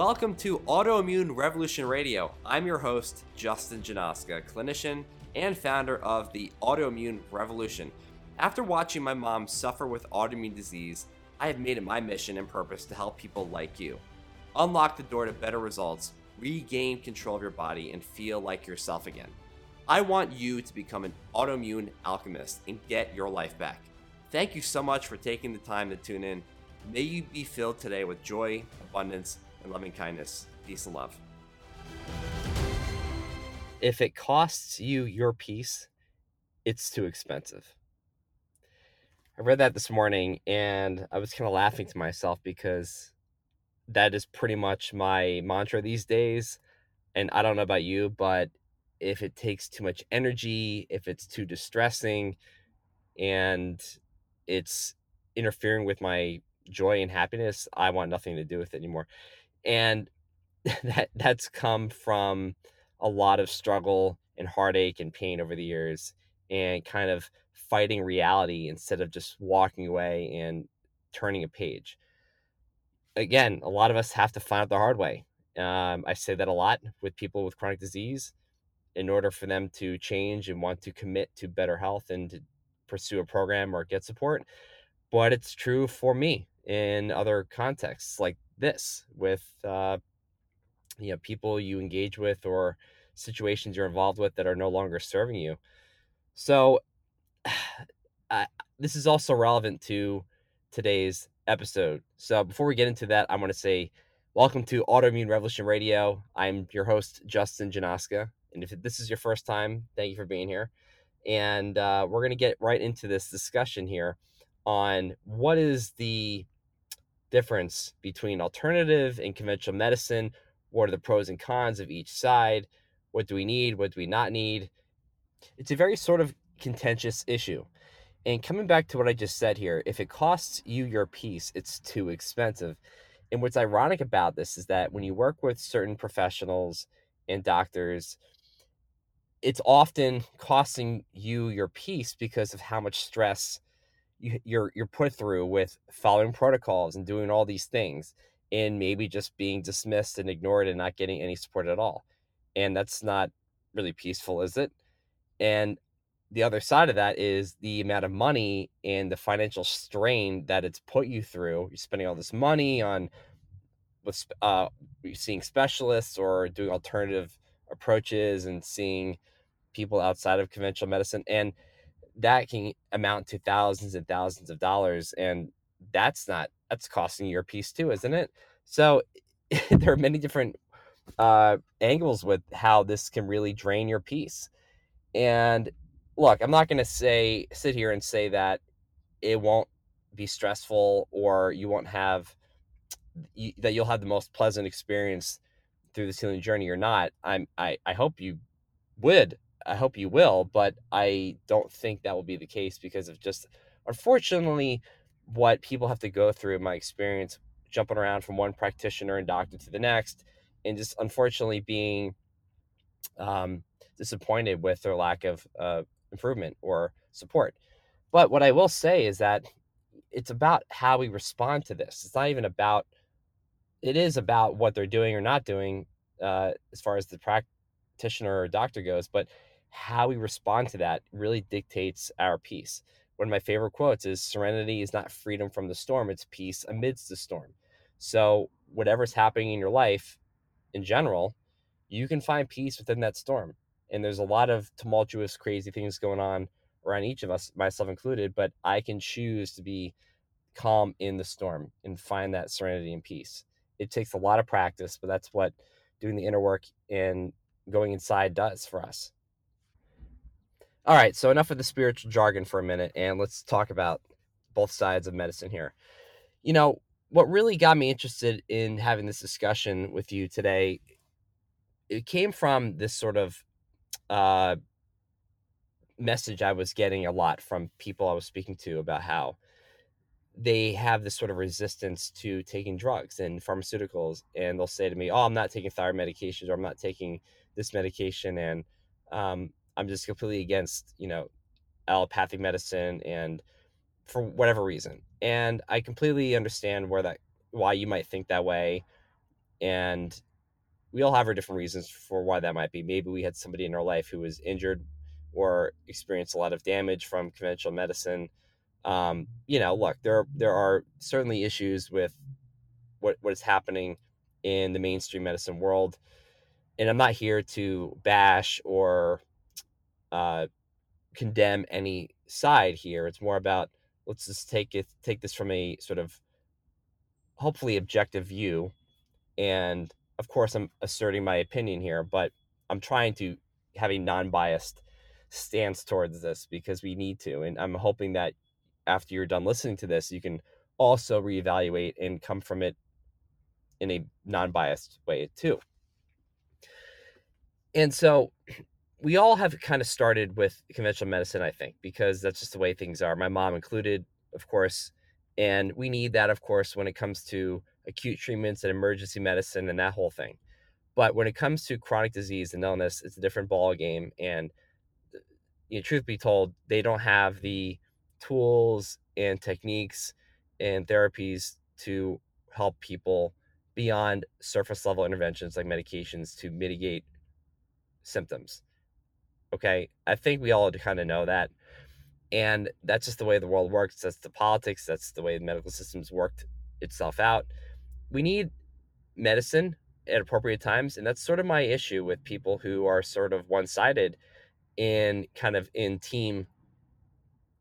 Welcome to Autoimmune Revolution Radio. I'm your host, Justin Janoska, clinician and founder of the Autoimmune Revolution. After watching my mom suffer with autoimmune disease, I have made it my mission and purpose to help people like you. Unlock the door to better results, regain control of your body, and feel like yourself again. I want you to become an autoimmune alchemist and get your life back. Thank you so much for taking the time to tune in. May you be filled today with joy, abundance, and loving kindness. Peace and love. If it costs you your peace, it's too expensive. I read that this morning and I was kind of laughing to myself because that is pretty much my mantra these days. And I don't know about you, but if it takes too much energy, if it's too distressing, and it's interfering with my joy and happiness, I want nothing to do with it anymore and that that's come from a lot of struggle and heartache and pain over the years and kind of fighting reality instead of just walking away and turning a page. Again a lot of us have to find out the hard way. Um, i say that a lot with people with chronic disease. In order for them to change and want to commit to better health and to pursue a program or get support but it's true for me in other contexts like this with uh, you know people you engage with or situations you're involved with that are no longer serving you. So I, this is also relevant to today's episode. So before we get into that, I want to say welcome to Autoimmune Revolution Radio. I'm your host Justin Janoska, and if this is your first time, thank you for being here. And uh, we're going to get right into this discussion here on what is the difference between alternative and conventional medicine. What are the pros and cons of each side? What do we need? What do we not need? It's a very sort of contentious issue. And coming back to what I just said here, if it costs you your peace, it's too expensive. And what's ironic about this is that when you work with certain professionals and doctors, it's often costing you your peace because of how much stress you, you're you're put through with following protocols and doing all these things and maybe just being dismissed and ignored and not getting any support at all. And that's not really peaceful is it? And the other side of that is the amount of money and the financial strain that it's put you through. You're spending all this money on with uh seeing specialists or doing alternative approaches and seeing people outside of conventional medicine. And that can amount to thousands and thousands of dollars and that's not that's costing your peace too isn't it? So there are many different uh, angles with how this can really drain your peace and look i'm not going to say sit here and say that it won't be stressful or you won't have that you'll have the most pleasant experience through this healing journey or not. I'm i, I hope you would I hope you will, but I don't think that will be the case because of just unfortunately what people have to go through in my experience jumping around from one practitioner and doctor to the next and just unfortunately being um, disappointed with their lack of uh, improvement or support. But what I will say is that it's about how we respond to this. It's not even about, it is about what they're doing or not doing uh, as far as the practitioner or doctor goes, but how we respond to that really dictates our peace. One of my favorite quotes is serenity is not freedom from the storm, it's peace amidst the storm. So, whatever's happening in your life in general, you can find peace within that storm. And there's a lot of tumultuous, crazy things going on around each of us, myself included, but I can choose to be calm in the storm and find that serenity and peace. It takes a lot of practice, but that's what doing the inner work and going inside does for us. All right, so enough of the spiritual jargon for a minute, and let's talk about both sides of medicine here. You know, what really got me interested in having this discussion with you today, it came from this sort of uh, message I was getting a lot from people I was speaking to about how they have this sort of resistance to taking drugs and pharmaceuticals, and they'll say to me, "Oh, I'm not taking thyroid medications, or I'm not taking this medication," and um, I'm just completely against, you know, allopathic medicine and for whatever reason. And I completely understand where that why you might think that way. and we all have our different reasons for why that might be. Maybe we had somebody in our life who was injured or experienced a lot of damage from conventional medicine. Um, you know, look, there there are certainly issues with what what is happening in the mainstream medicine world, and I'm not here to bash or uh, condemn any side here. It's more about let's just take it take this from a sort of hopefully objective view. And of course i'm asserting my opinion here but i'm trying to have a non-biased stance towards this because we need to. And i'm hoping that after you're done listening to this you can also reevaluate and come from it in a non-biased way too. And so we all have kind of started with conventional medicine i think because that's just the way things are my mom included of course and we need that of course when it comes to acute treatments and emergency medicine and that whole thing. But when it comes to chronic disease and illness, it's a different ball game. And uh, you know, truth be told, they don't have the tools and techniques and therapies to help people beyond surface level interventions like medications to mitigate symptoms. Okay, I think we all kind of know that. And that's just the way the world works. That's the politics. That's the way the medical systems worked itself out we need medicine at appropriate times and that's sort of my issue with people who are sort of one-sided in kind of in team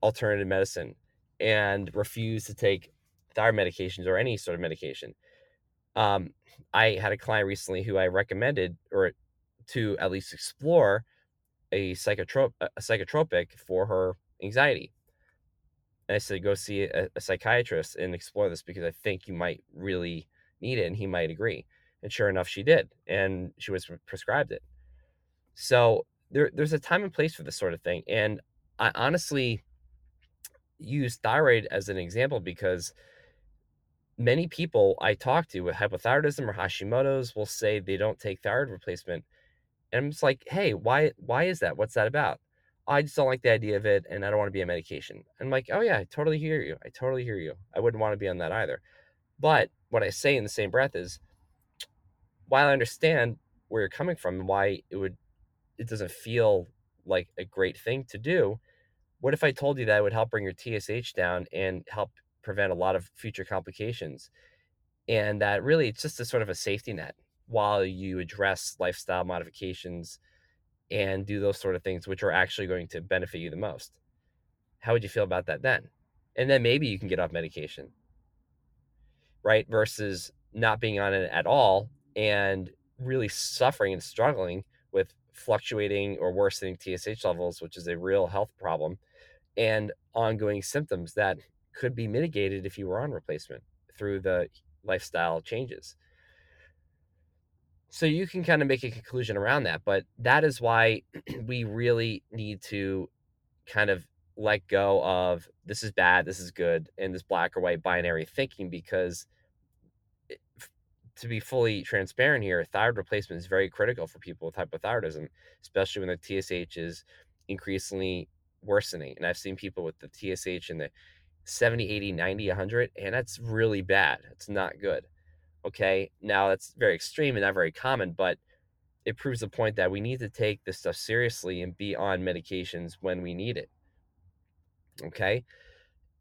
alternative medicine and refuse to take thyroid medications or any sort of medication um, i had a client recently who i recommended or to at least explore a psychotrop a psychotropic for her anxiety and i said go see a, a psychiatrist and explore this because i think you might really need it and he might agree. And sure enough, she did. And she was prescribed it. So there, there's a time and place for this sort of thing. And I honestly use thyroid as an example because many people I talk to with hypothyroidism or Hashimoto's will say they don't take thyroid replacement. And I'm just like, hey, why why is that? What's that about? I just don't like the idea of it and I don't want to be on medication. And I'm like, oh yeah, I totally hear you. I totally hear you. I wouldn't want to be on that either. But what I say in the same breath is, while I understand where you're coming from and why it would, it doesn't feel like a great thing to do. What if I told you that it would help bring your TSH down and help prevent a lot of future complications? And that really it's just a sort of a safety net while you address lifestyle modifications and do those sort of things, which are actually going to benefit you the most. How would you feel about that then? And then maybe you can get off medication right? Versus not being on it at all and really suffering and struggling with fluctuating or worsening TSH levels, which is a real health problem, and ongoing symptoms that could be mitigated if you were on replacement through the lifestyle changes. So you can kind of make a conclusion around that, but that is why we really need to kind of let go of this is bad, this is good, and this black or white binary thinking because to be fully transparent here, thyroid replacement is very critical for people with hypothyroidism, especially when the TSH is increasingly worsening. And I've seen people with the TSH in the 70, 80, 90, 100, and that's really bad. It's not good. Okay. Now, that's very extreme and not very common, but it proves the point that we need to take this stuff seriously and be on medications when we need it okay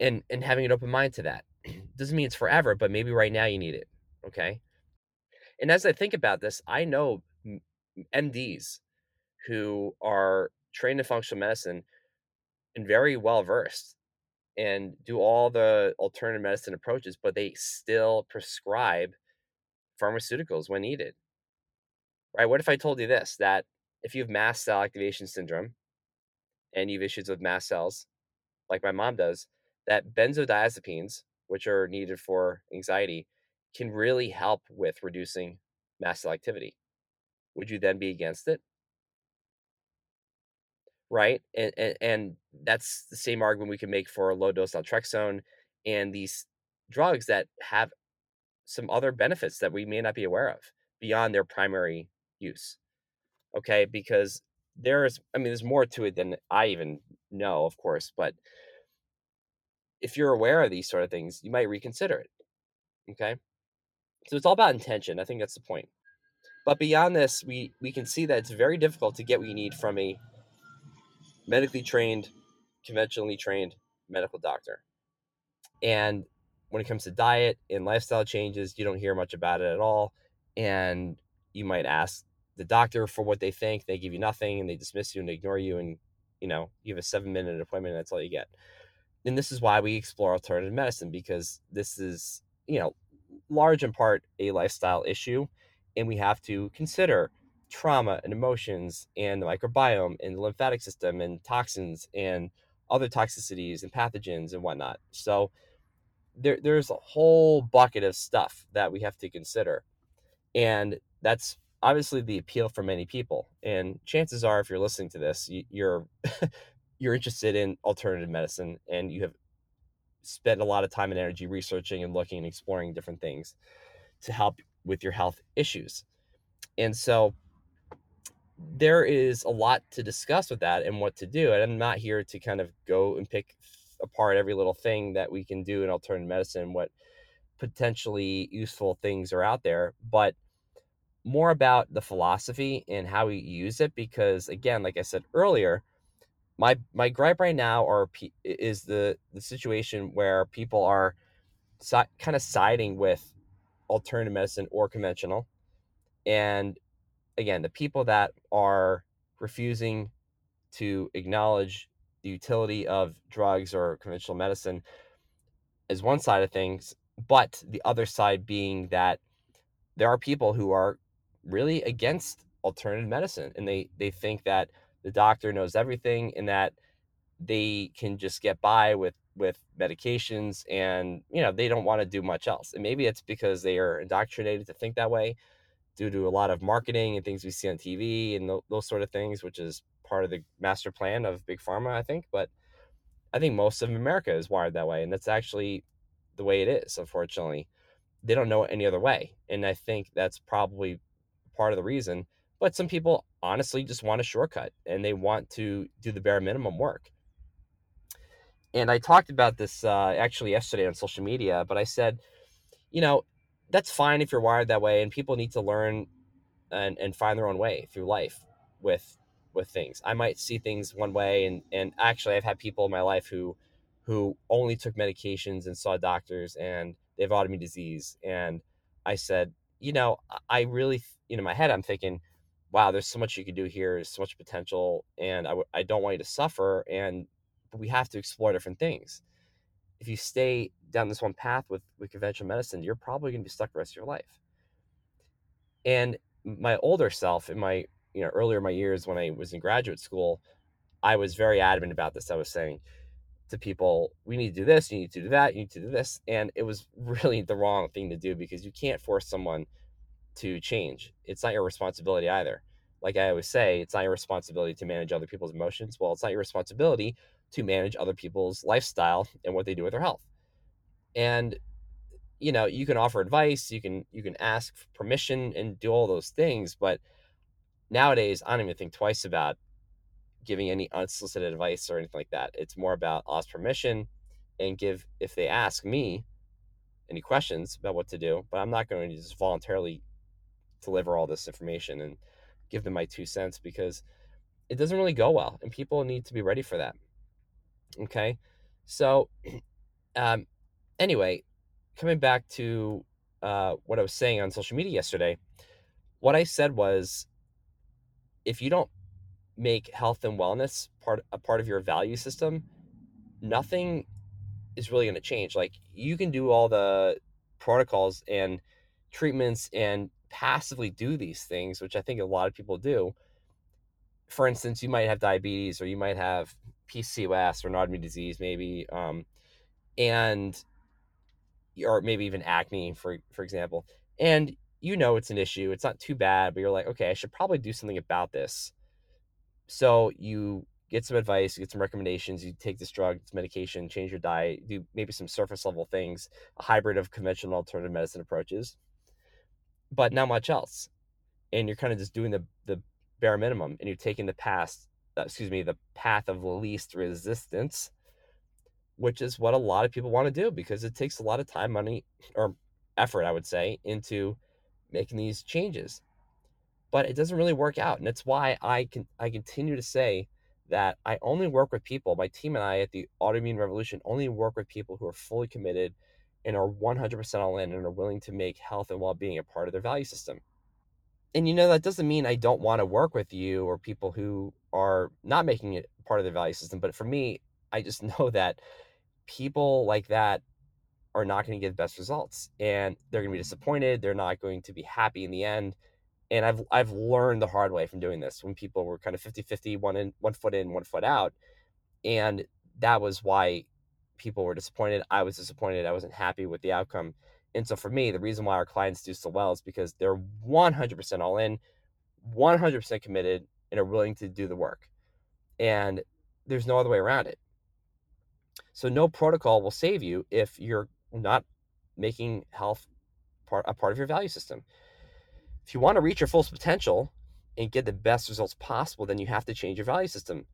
and and having an open mind to that doesn't mean it's forever but maybe right now you need it okay and as i think about this i know mds who are trained in functional medicine and very well versed and do all the alternative medicine approaches but they still prescribe pharmaceuticals when needed right what if i told you this that if you have mast cell activation syndrome and you have issues with mast cells like my mom does, that benzodiazepines, which are needed for anxiety, can really help with reducing mast cell activity. Would you then be against it? Right? And, and, and that's the same argument we can make for low dose naltrexone and these drugs that have some other benefits that we may not be aware of beyond their primary use. Okay, because there's I mean there's more to it than I even know, of course, but if you're aware of these sort of things, you might reconsider it. Okay. So it's all about intention. I think that's the point. But beyond this, we, we can see that it's very difficult to get what you need from a medically trained, conventionally trained medical doctor. And when it comes to diet and lifestyle changes, you don't hear much about it at all. And you might ask the doctor for what they think. They give you nothing and they dismiss you and ignore you. And, you know, you have a seven minute appointment and that's all you get. And this is why we explore alternative medicine because this is, you know, large in part a lifestyle issue. And we have to consider trauma and emotions and the microbiome and the lymphatic system and toxins and other toxicities and pathogens and whatnot. So there, there's a whole bucket of stuff that we have to consider. And that's obviously the appeal for many people. And chances are, if you're listening to this, you, you're you're interested in alternative medicine and you have spent a lot of time and energy researching and looking and exploring different things to help with your health issues. And so there is a lot to discuss with that and what to do. And I'm not here to kind of go and pick apart every little thing that we can do in alternative medicine, what potentially useful things are out there, but more about the philosophy and how we use it. Because again, like I said earlier, my my gripe right now are is the the situation where people are si- kind of siding with alternative medicine or conventional, and again, the people that are refusing to acknowledge the utility of drugs or conventional medicine is one side of things, but the other side being that there are people who are really against alternative medicine and they they think that the doctor knows everything and that they can just get by with with medications and you know they don't want to do much else. And maybe it's because they are indoctrinated to think that way due to a lot of marketing and things we see on TV and th- those sort of things, which is part of the master plan of big pharma, I think. But I think most of America is wired that way, and that's actually the way it is. Unfortunately, they don't know it any other way, and I think that's probably part of the reason. But some people honestly just want a shortcut and they want to do the bare minimum work. And I talked about this uh, actually yesterday on social media, but I said, you know, that's fine if you're wired that way and people need to learn and, and find their own way through life with with things i might see things one way and and actually i've had people in my life who who only took medications and saw doctors and they have autoimmune disease and i said you know i really you know in my head i'm thinking wow there's so much you can do here there's so much potential and I w- I don't want you to suffer and we have to explore different things if you stay down this one path with with conventional medicine, you're probably going to be stuck the rest of your life. And my older self, in my you know earlier in my years when I was in graduate school, I was very adamant about this. I was saying to people, we need to do this, you need to do that, you need to do this, and it was really the wrong thing to do because you can't force someone to change. It's not your responsibility either. Like I always say, it's not your responsibility to manage other people's emotions. Well, it's not your responsibility to manage other people's lifestyle and what they do with their health. And you know, you can offer advice, you can you can ask permission and do all those things, but nowadays I don't even think twice about giving any unsolicited advice or anything like that. It's more about ask permission and give if they ask me any questions about what to do, but I'm not going to just voluntarily deliver all this information and give them my two cents because it doesn't really go well and people need to be ready for that. Okay. So, um, anyway, coming back to uh, what I was saying on social media yesterday, what I said was if you don't make health and wellness part a part of your value system, nothing is really going to change. Like you can do all the protocols and treatments and passively do these things, which I think a lot of people do. For instance, you might have diabetes or you might have PCOS or autoimmune disease, maybe, um, and or maybe even acne, for for example, and you know it's an issue. It's not too bad, but you're like, okay, I should probably do something about this. So you get some advice, you get some recommendations. You take this drug, this medication, change your diet, do maybe some surface level things, a hybrid of conventional alternative medicine approaches, but not much else. And you're kind of just doing the the bare minimum, and you're taking the past uh, excuse me, the path of least resistance, which is what a lot of people want to do because it takes a lot of time, money, or effort, I would say, into making these changes. But it doesn't really work out. And that's why I can I continue to say that I only work with people, my team and I at the Autoimmune Revolution only work with people who are fully committed and are 100% all in and are willing to make health and well-being a part of their value system. And you know that doesn't mean I don't want to work with you or people who are not making it part of their value system, but for me, I just know that people like that are not going to get the best results and they're going to be disappointed, they're not going to be happy in the end and I've I've learned the hard way from doing this when people were kind of 50-50 one in one foot in one foot out and that was why people were disappointed I was disappointed I wasn't happy with the outcome and so for me the reason why our clients do so well is because they're 100% all in 100% committed and are willing to do the work and there's no other way around it. So no protocol will save you if you're not making health part a part of your value system if you want to reach your full potential and get the best results possible, then you have to change your value system.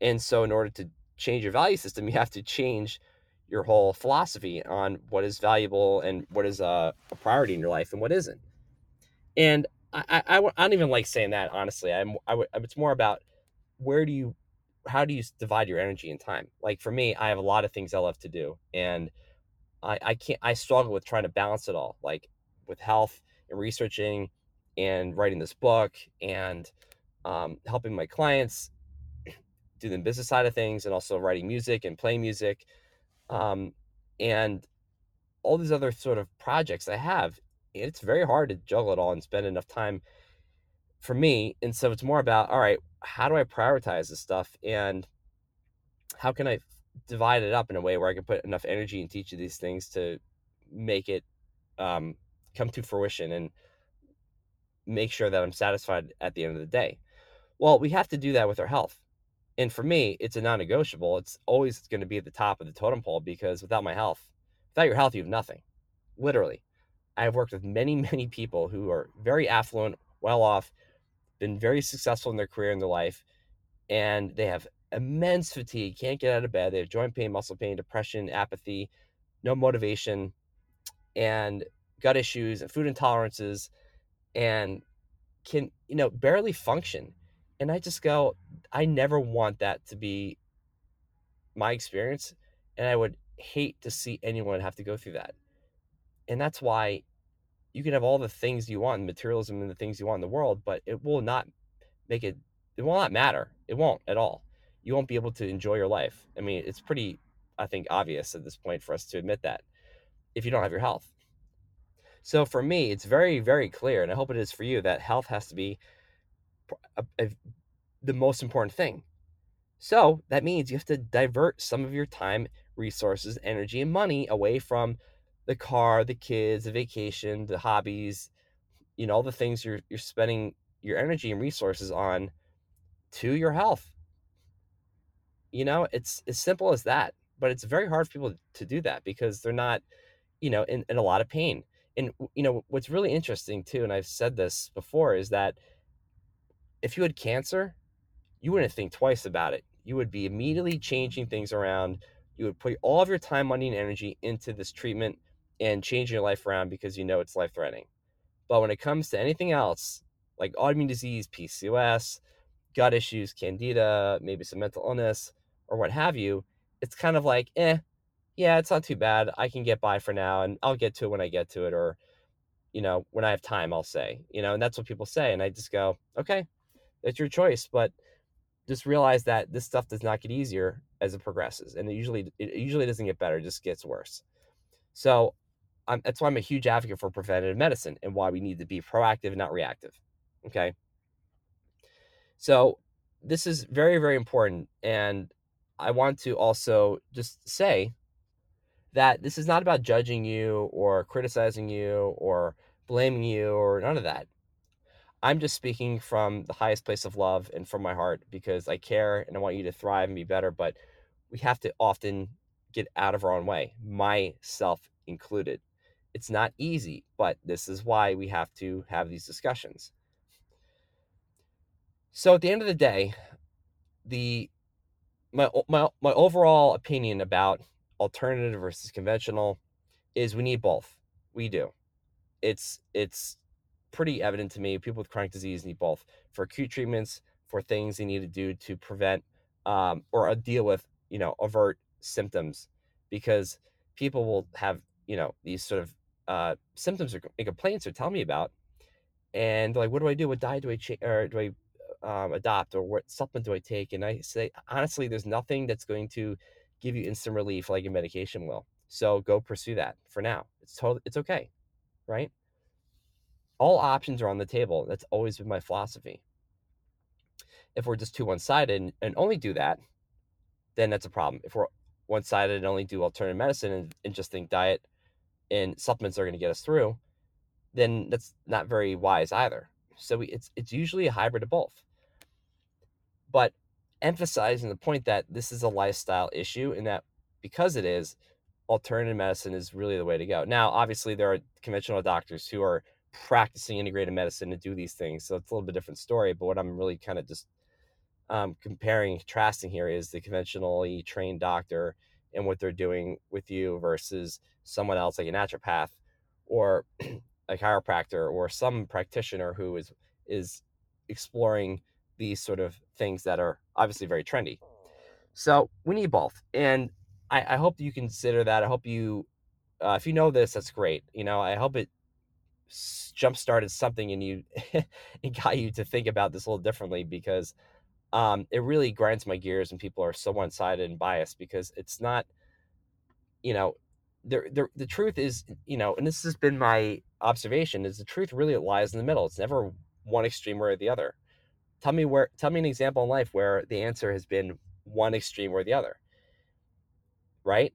And so, in order to change your value system, you have to change your whole philosophy on what is valuable and what is a, a priority in your life and what isn't. And I, I, I don't even like saying that, honestly. I'm, I, it's more about where do you, how do you divide your energy and time? Like for me, I have a lot of things I love to do. And I, I can't, I struggle with trying to balance it all, like with health and researching and writing this book and um, helping my clients do the business side of things and also writing music and playing music um, and all these other sort of projects I have. It's very hard to juggle it all and spend enough time for me. And so it's more about, all right, how do I prioritize this stuff and how can I divide it up in a way where I can put enough energy into each of these things to make it um, come to fruition and make sure that I'm satisfied at the end of the day. Well, we have to do that with our health. And for me, it's a non negotiable. It's always going to be at the top of the totem pole because without my health, without your health, you have nothing. Literally. I have worked with many, many people who are very affluent, well off, been very successful in their career and their life, and they have immense fatigue, can't get out of bed. They have joint pain, muscle pain, depression, apathy, no motivation, and gut issues and food intolerances and can you know barely function and i just go i never want that to be my experience and i would hate to see anyone have to go through that and that's why you can have all the things you want materialism and the things you want in the world but it will not make it it will not matter. It won't at all. You won't be able to enjoy your life. I mean it's pretty i think obvious at this point for us to admit that if you don't have your health. So for me, it's very, very clear, and I hope it is for you, that health has to be a, a, the most important thing. So that means you have to divert some of your time, resources, energy, and money away from the car, the kids, the vacation, the hobbies, you know, all the things you're you're spending your energy and resources on to your health. You know, it's as simple as that. But it's very hard for people to do that because they're not, you know, in, in a lot of pain and you know what's really interesting too and i've said this before is that if you had cancer you wouldn't think twice about it you would be immediately changing things around you would put all of your time money and energy into this treatment and changing your life around because you know it's life threatening but when it comes to anything else like autoimmune disease pcos gut issues candida maybe some mental illness or what have you it's kind of like eh yeah, it's not too bad. I can get by for now and I'll get to it when I get to it or you know, when I have time, I'll say. You know, and that's what people say and I just go, "Okay, it's your choice, but just realize that this stuff does not get easier as it progresses and it usually it usually doesn't get better, it just gets worse." So, I'm, that's why I'm a huge advocate for preventative medicine and why we need to be proactive, and not reactive. Okay. So, this is very, very important. And I want to also just say that this is not about judging you or criticizing you or blaming you or none of that. I'm just speaking from the highest place of love and from my heart because I care and I want you to thrive and be better. But we have to often get out of our own way, myself included. It's not easy, but this is why we have to have these discussions. So at the end of the day, the my my my overall opinion about alternative versus conventional is we need both. We do. It's it's pretty evident to me. People with chronic disease need both for acute treatments, for things they need to do to prevent um, or uh, deal with, you know, avert symptoms, because people will have, you know, these sort of uh, symptoms or complaints or tell me about, and like, what do I do? What diet do I change or do I um, adopt or what supplement do I take? And I say, honestly, there's nothing that's going to give you instant relief like a medication will. So go pursue that for now. It's totally, it's okay, right? All options are on the table. That's always been my philosophy. If we're just too one-sided and, and only do that, then that's a problem. If we're one-sided and only do alternative medicine and, and just think diet and supplements are going to get us through, then that's not very wise either. So we, it's it's usually a hybrid of both. But emphasizing the point that this is a lifestyle issue and that because it is, alternative medicine is really the way to go. Now, obviously, there are conventional doctors who are practicing integrated medicine to do these things, so it's a little bit different story. But what I'm really kind of just um, comparing, contrasting here is the conventionally trained doctor and what they're doing with you versus someone else like a naturopath or a chiropractor or some practitioner who is is exploring these sort of things that are obviously very trendy. So we need both, and I, I hope you consider that. I hope you, uh, if you know this, that's great. You know, I hope it jump started something in you and got you to think about this a little differently because um, it really grinds my gears when people are so one sided and biased because it's not, you know, the, the the truth is, you know, and this has been my observation is the truth really lies in the middle. It's never one extreme or the other. Tell me where tell me an example in life where the answer has been one extreme or the other. Right?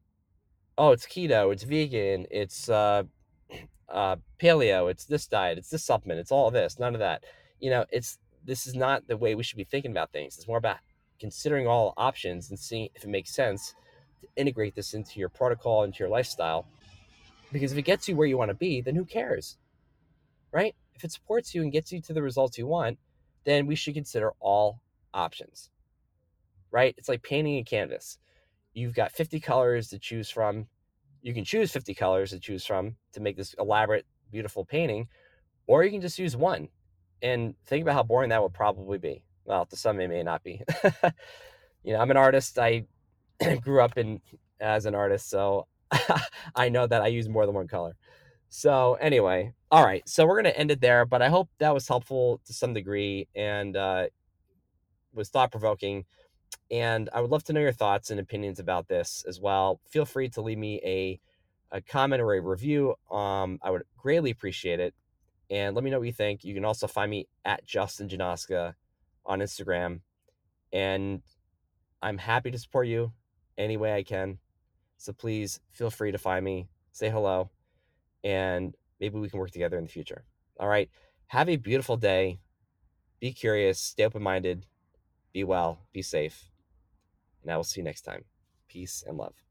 Oh, it's keto, it's vegan, it's uh, uh, paleo, it's this diet, it's this supplement, it's all this, none of that. You know, it's this is not the way we should be thinking about things. It's more about considering all options and seeing if it makes sense integrate this into your protocol, into your lifestyle. Because if it gets you where you want to be, then who cares? Right? If it supports you and gets you to the results you want, then we should consider all options. Right? It's like painting a canvas. You've got 50 colors to choose from. You can choose 50 colors to choose from to make this elaborate, beautiful painting, or you can just use one. And think about how boring that would probably be. Well, to some, it may not be. you know, I'm an artist. I grew up in as an artist, so I know that I use more than one color. So anyway, all right. So we're gonna end it there, but I hope that was helpful to some degree and uh, was thought provoking. And I would love to know your thoughts and opinions about this as well. Feel free to leave me a a comment or a review. Um, I would greatly appreciate it. And let me know what you think. You can also find me at Justin Janoska on Instagram. And I'm happy to support you any way I can. So please feel free to find me, say hello, and maybe we can work together in the future. All right. Have a beautiful day. Be curious, stay open minded, be well, be safe. And I will see you next time. Peace and love.